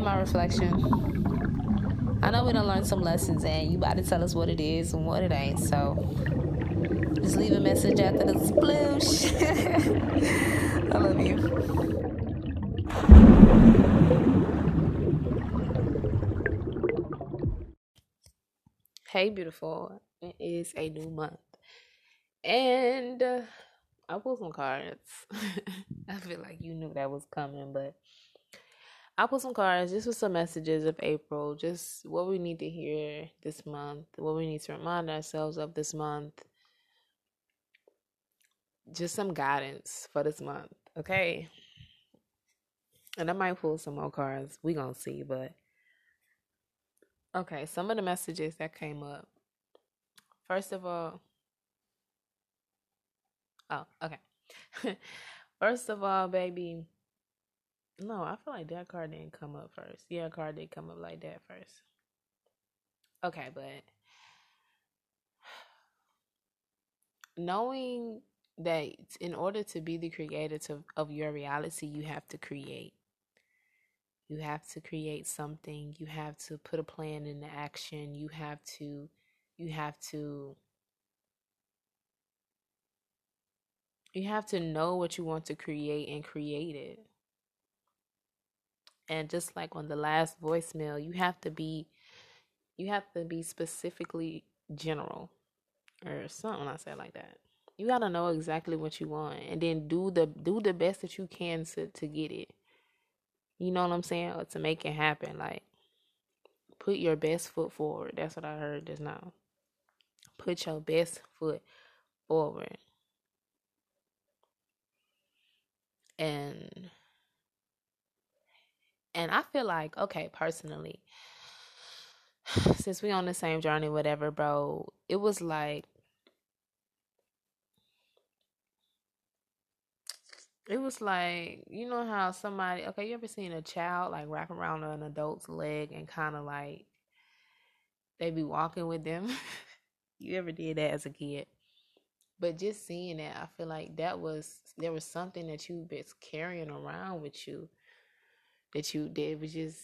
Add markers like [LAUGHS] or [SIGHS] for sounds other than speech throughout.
My reflection. I know we done learned some lessons, and you about to tell us what it is and what it ain't. So just leave a message after the sploosh. [LAUGHS] I love you. Hey, beautiful. It is a new month. And uh, I pulled some cards. [LAUGHS] I feel like you knew that was coming, but I put some cards. This was some messages of April, just what we need to hear this month, what we need to remind ourselves of this month. Just some guidance for this month, okay? And I might pull some more cards. We gonna see, but okay. Some of the messages that came up. First of all, oh, okay. [LAUGHS] First of all, baby no, I feel like that card didn't come up first. Yeah, card did come up like that first. Okay, but knowing that in order to be the creator to, of your reality, you have to create. You have to create something. You have to put a plan into action. You have to, you have to, you have to know what you want to create and create it. And just like on the last voicemail, you have to be you have to be specifically general or something I say like that. You got to know exactly what you want and then do the do the best that you can to to get it. You know what I'm saying? Or to make it happen like put your best foot forward. That's what I heard just now. Put your best foot forward. And and I feel like, okay, personally, [SIGHS] since we on the same journey, whatever, bro, it was like it was like you know how somebody okay you ever seen a child like wrap around an adult's leg and kind of like they be walking with them? [LAUGHS] You ever did that as a kid? But just seeing that i feel like that was there was something that you been carrying around with you that you did was just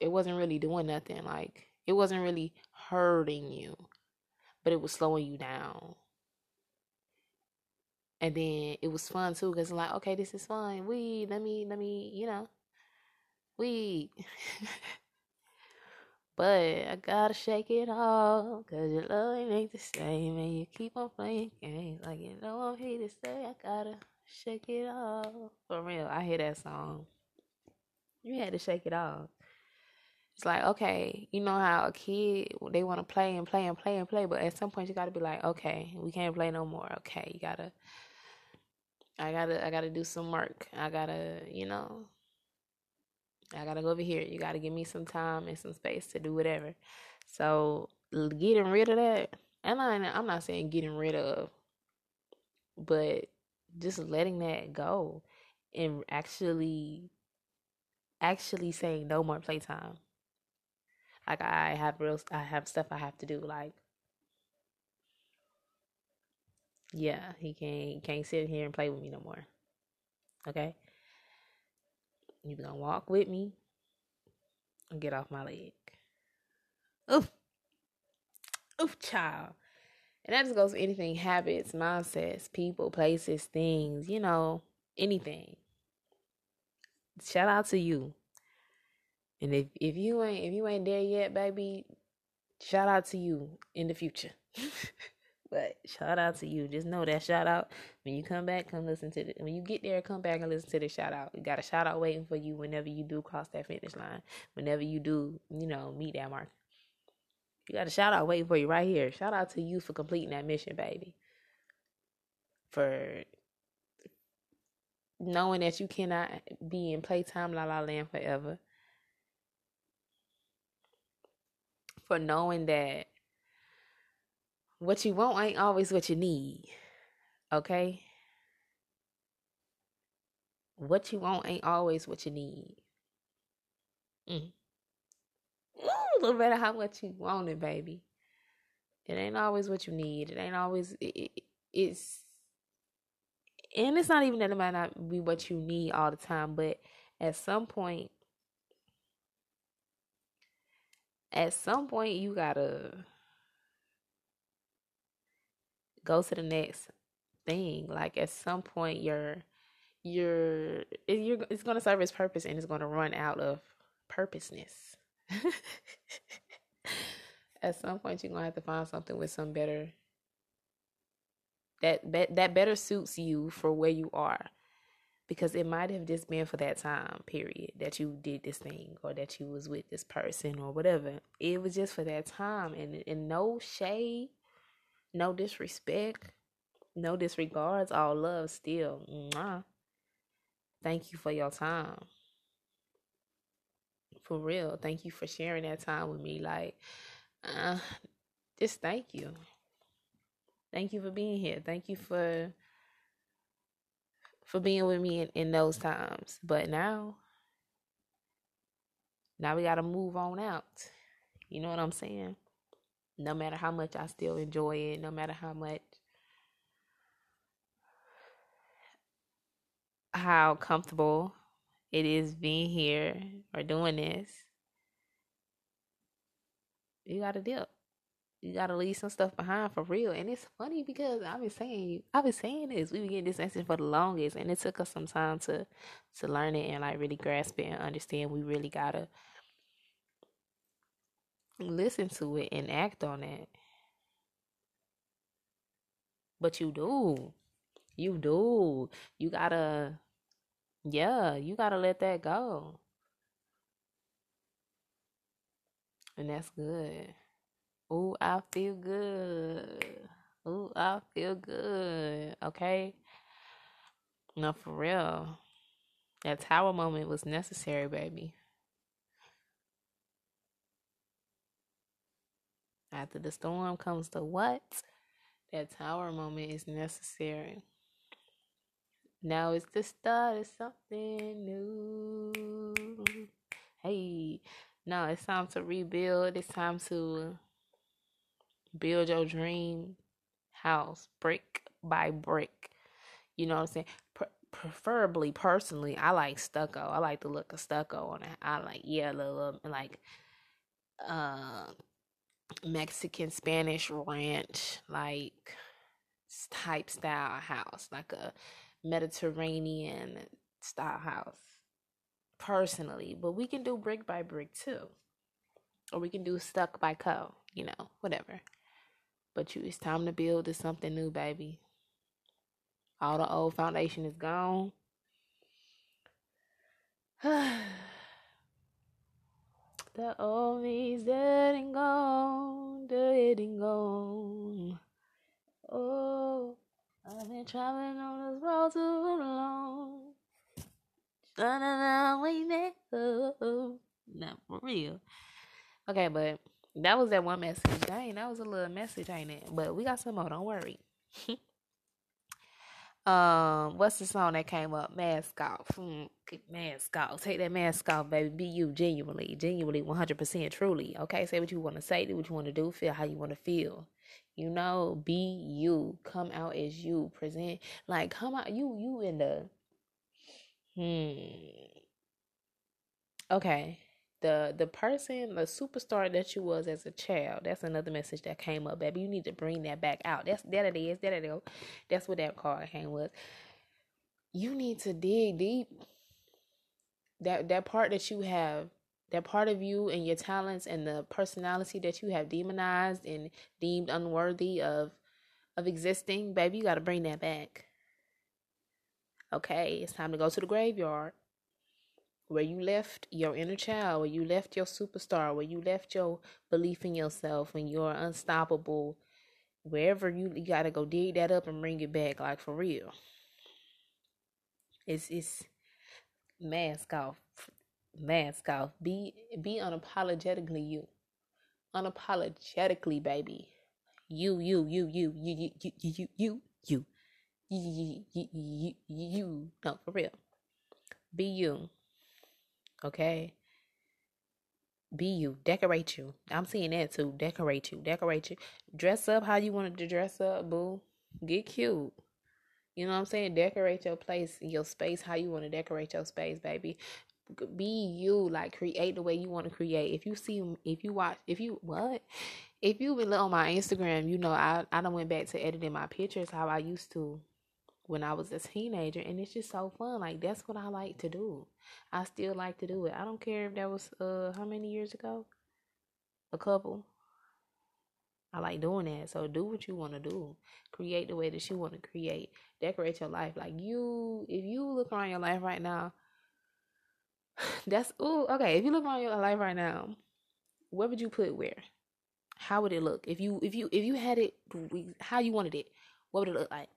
it wasn't really doing nothing like it wasn't really hurting you but it was slowing you down. And then it was fun too because like okay this is fun we let me let me you know we [LAUGHS] but i gotta shake it off because your love ain't the same and you keep on playing games like you know i'm here to stay i gotta Shake it off. For real, I hear that song. You had to shake it off. It's like, okay, you know how a kid they want to play and play and play and play, but at some point you got to be like, okay, we can't play no more. Okay, you gotta, I gotta, I gotta do some work. I gotta, you know, I gotta go over here. You gotta give me some time and some space to do whatever. So getting rid of that, and I, I'm not saying getting rid of, but just letting that go and actually actually saying no more playtime. Like I have real I have stuff I have to do like yeah, he can't can't sit here and play with me no more. Okay? You gonna walk with me and get off my leg. Oof. Oof child. And that just goes for anything habits, mindsets, people, places, things, you know, anything. Shout out to you. And if, if you ain't if you ain't there yet, baby, shout out to you in the future. [LAUGHS] but shout out to you. Just know that shout out when you come back, come listen to it. When you get there, come back and listen to the shout out. You got a shout out waiting for you whenever you do cross that finish line. Whenever you do, you know, meet that mark. You got a shout out waiting for you right here. Shout out to you for completing that mission, baby. For knowing that you cannot be in playtime la la land forever. For knowing that what you want ain't always what you need. Okay? What you want ain't always what you need. Mm no matter how much you want it, baby. It ain't always what you need. It ain't always it, it's and it's not even that it might not be what you need all the time, but at some point at some point you gotta go to the next thing like at some point you're you're you're it's gonna serve its purpose and it's gonna run out of purposeness [LAUGHS] at some point you're gonna have to find something with some better that that, that better suits you for where you are. Because it might have just been for that time period that you did this thing or that you was with this person or whatever. It was just for that time and and no shade no disrespect no disregards all love still. Mwah. thank you for your time for real thank you for sharing that time with me like uh, just thank you thank you for being here thank you for for being with me in, in those times. But now, now we got to move on out. You know what I'm saying? No matter how much I still enjoy it, no matter how much, how comfortable it is being here or doing this, you got to deal. you gotta leave some stuff behind for real. And it's funny because I've been saying I've been saying this. We've been getting this message for the longest and it took us some time to to learn it and like really grasp it and understand we really gotta listen to it and act on it. But you do. You do. You gotta yeah, you gotta let that go. And that's good. Ooh, I feel good. Ooh, I feel good. Okay. No, for real. That tower moment was necessary, baby. After the storm comes the what? That tower moment is necessary. Now it's the start of something new. Hey, no, it's time to rebuild. It's time to build your dream house brick by brick. You know what I'm saying? Pre- preferably, personally, I like stucco. I like the look of stucco on it. I like little like uh Mexican Spanish ranch like type style house, like a Mediterranean style house. Personally, but we can do brick by brick too. Or we can do stuck by co, you know, whatever. But you, it's time to build to something new, baby. All the old foundation is gone. [SIGHS] the old me's dead and gone, dead and gone. Oh, I've been traveling on this road too long. Back Not for real. Okay, but that was that one message. Dang, that was a little message, ain't it? But we got some more. Don't worry. [LAUGHS] um, what's the song that came up? Mask off. Hmm, mask off. Take that mask off, baby. Be you genuinely, genuinely, one hundred percent, truly. Okay, say what you want to say. Do what you want to do. Feel how you want to feel. You know, be you. Come out as you. Present like come out. You you in the. Hmm. Okay the the person, the superstar that you was as a child. That's another message that came up, baby. You need to bring that back out. That's that it is. That it is. That's what that card came with. You need to dig deep. That that part that you have, that part of you and your talents and the personality that you have demonized and deemed unworthy of of existing, baby, you got to bring that back. Okay, it's time to go to the graveyard where you left your inner child, where you left your superstar, where you left your belief in yourself and you're unstoppable, wherever you, you gotta go dig that up and bring it back, like for real. It's it's mask off, mask off. Be be unapologetically you, unapologetically, baby. You you you you you you you you you you you you you you no for real. Be you Okay. Be you. Decorate you. I'm seeing that too. Decorate you. Decorate you. Dress up how you wanted to dress up, boo. Get cute. You know what I'm saying? Decorate your place, your space, how you want to decorate your space, baby. be you. Like create the way you want to create. If you see, if you watch, if you what, if you been on my Instagram, you know I I don't went back to editing my pictures how I used to when I was a teenager, and it's just so fun. Like that's what I like to do. I still like to do it. I don't care if that was uh how many years ago, a couple. I like doing that. So do what you want to do. Create the way that you want to create. Decorate your life. Like you, if you look around your life right now, [SIGHS] that's oh okay. If you look around your life right now, where would you put where? How would it look if you if you if you had it how you wanted it? What would it look like?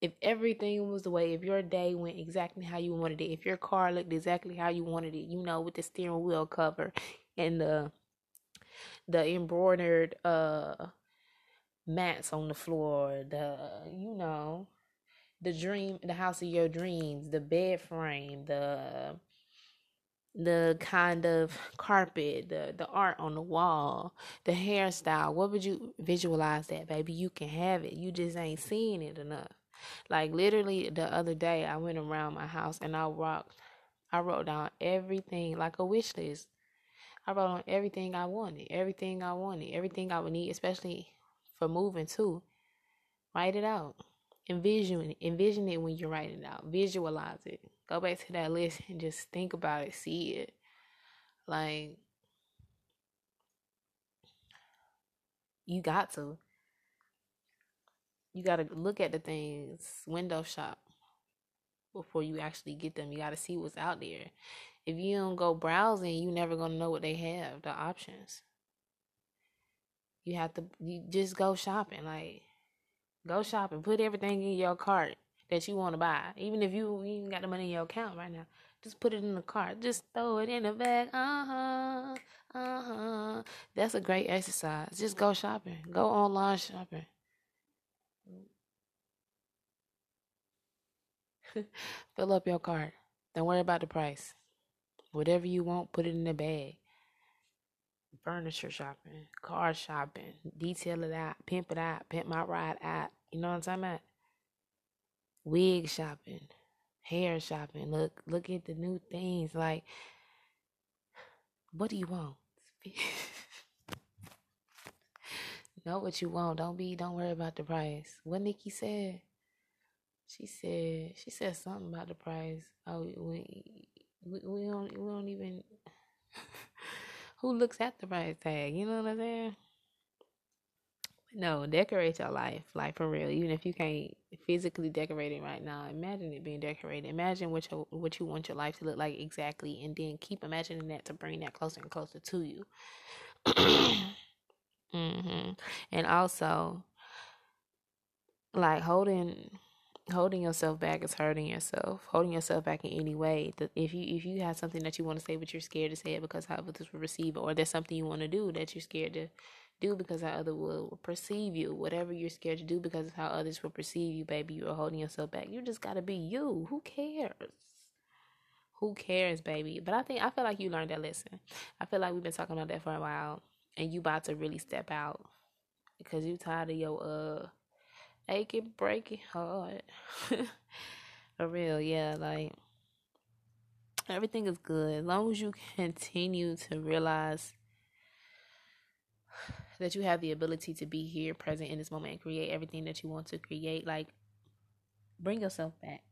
If everything was the way, if your day went exactly how you wanted it, if your car looked exactly how you wanted it, you know, with the steering wheel cover and the the embroidered uh mats on the floor, the you know, the dream the house of your dreams, the bed frame, the the kind of carpet, the the art on the wall, the hairstyle. What would you visualize that, baby? You can have it. You just ain't seeing it enough. Like literally the other day I went around my house and I walked I wrote down everything like a wish list. I wrote on everything I wanted, everything I wanted, everything I would need, especially for moving too. Write it out. Envision it. Envision it when you're writing it out. Visualize it. Go back to that list and just think about it. See it. Like you got to. You got to look at the things, window shop before you actually get them. You got to see what's out there. If you don't go browsing, you never going to know what they have, the options. You have to you just go shopping like go shopping, put everything in your cart that you want to buy. Even if you even got the money in your account right now, just put it in the cart. Just throw it in the bag. Uh-huh. Uh-huh. That's a great exercise. Just go shopping. Go online shopping. [LAUGHS] Fill up your cart. Don't worry about the price. Whatever you want, put it in the bag. Furniture shopping, car shopping, detail it out, pimp it out, pimp my ride out. You know what I'm talking about? Wig shopping, hair shopping. Look, look at the new things. Like, what do you want? [LAUGHS] know what you want. Don't be. Don't worry about the price. What Nikki said. She said she said something about the price. Oh, we we, we don't we don't even [LAUGHS] who looks at the price tag. You know what I'm saying? No, decorate your life, like for real. Even if you can't physically decorate it right now, imagine it being decorated. Imagine what you what you want your life to look like exactly, and then keep imagining that to bring that closer and closer to you. [COUGHS] hmm And also, like holding holding yourself back is hurting yourself. Holding yourself back in any way. If you if you have something that you want to say but you're scared to say it because how others will receive it, or there's something you want to do that you're scared to do because how others will perceive you. Whatever you're scared to do because of how others will perceive you, baby, you're holding yourself back. You just gotta be you. Who cares? Who cares, baby? But I think I feel like you learned that lesson. I feel like we've been talking about that for a while, and you about to really step out because you're tired of your uh aching, breaking heart. [LAUGHS] For real, yeah, like everything is good. As long as you continue to realize that you have the ability to be here present in this moment and create everything that you want to create like bring yourself back.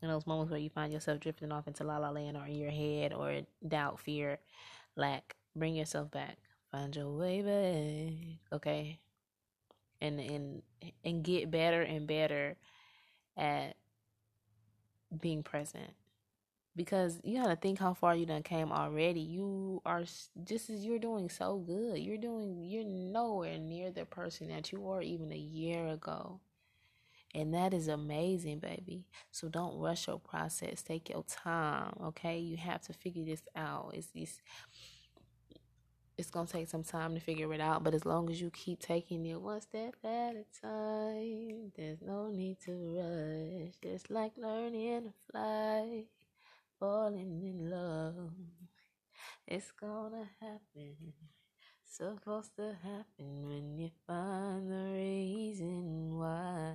In those moments where you find yourself drifting off into la la land or in your head or doubt fear lack bring yourself back. Find your way back okay and and and get better and better at being present. Because you gotta think how far you done came already. You are just as you're doing so good. You're doing you're nowhere near the person that you were even a year ago. And that is amazing baby. So don't rush your process. Take your time okay? You have to figure this out. It's, it's it's gonna take some time to figure it out, but as long as you keep taking it one step at a time, there's no need to rush. Just like learning to fly, falling in love. It's gonna happen. Supposed to happen when you find the reason why.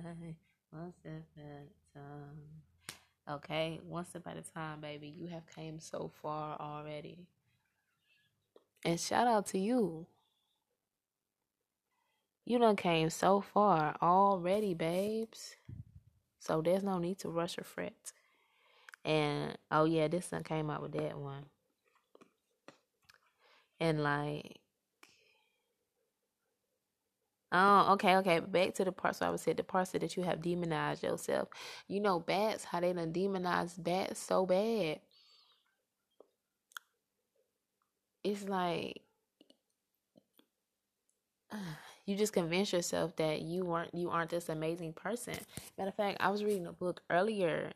One step at a time. Okay, one step at a time, baby. You have came so far already. And shout out to you. You done came so far already, babes. So there's no need to rush or fret. And oh yeah, this one came out with that one. And like Oh, okay, okay. Back to the parts where I was said the parts that you have demonized yourself. You know, bats, how they done demonized bats so bad. It's like [SIGHS] you just convince yourself that you weren't you aren't this amazing person. Matter of fact, I was reading a book earlier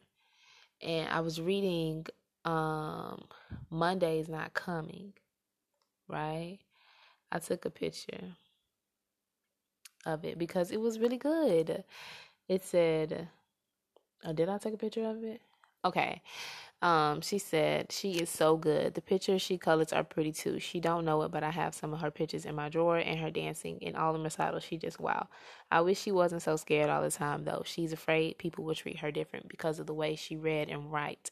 and I was reading um Monday's not coming. Right? I took a picture of it because it was really good. It said, oh, did I take a picture of it? Okay. Um, she said she is so good. The pictures she colors are pretty too. She don't know it, but I have some of her pictures in my drawer and her dancing and all the recitals. She just wow. I wish she wasn't so scared all the time though. She's afraid people will treat her different because of the way she read and write,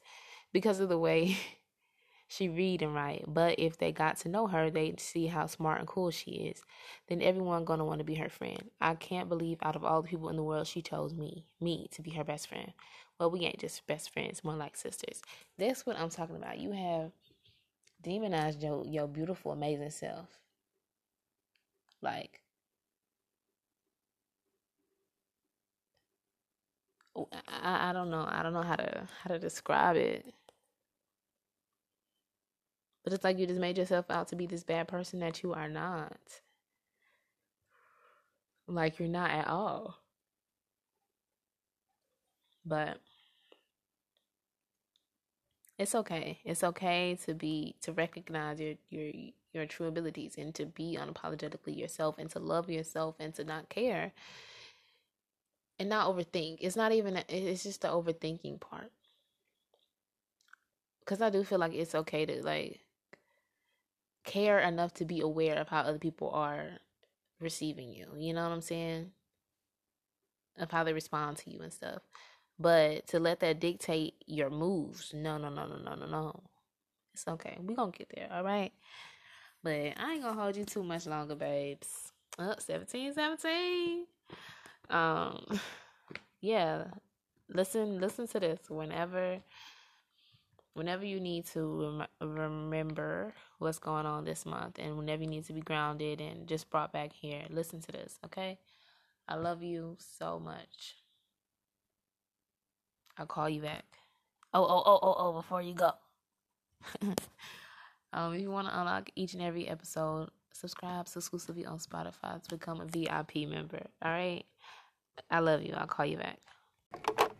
because of the way [LAUGHS] she read and write. But if they got to know her, they'd see how smart and cool she is. Then everyone gonna want to be her friend. I can't believe out of all the people in the world, she chose me, me to be her best friend. Well, we ain't just best friends, more like sisters. That's what I'm talking about. You have demonized your your beautiful, amazing self. Like oh, I, I don't know. I don't know how to how to describe it. But it's like you just made yourself out to be this bad person that you are not. Like you're not at all. But it's okay. It's okay to be to recognize your your your true abilities and to be unapologetically yourself and to love yourself and to not care and not overthink. It's not even it's just the overthinking part. Cuz I do feel like it's okay to like care enough to be aware of how other people are receiving you. You know what I'm saying? Of how they respond to you and stuff. But to let that dictate your moves, no, no, no, no, no, no, no. It's okay. we going to get there, all right? But I ain't going to hold you too much longer, babes. Oh, 17, 17. Um, [LAUGHS] yeah. Listen, listen to this whenever whenever you need to rem- remember what's going on this month and whenever you need to be grounded and just brought back here, listen to this, okay? I love you so much. I'll call you back. Oh, oh, oh, oh, oh, before you go. [LAUGHS] um, if you want to unlock each and every episode, subscribe exclusively on Spotify to become a VIP member. All right? I love you. I'll call you back.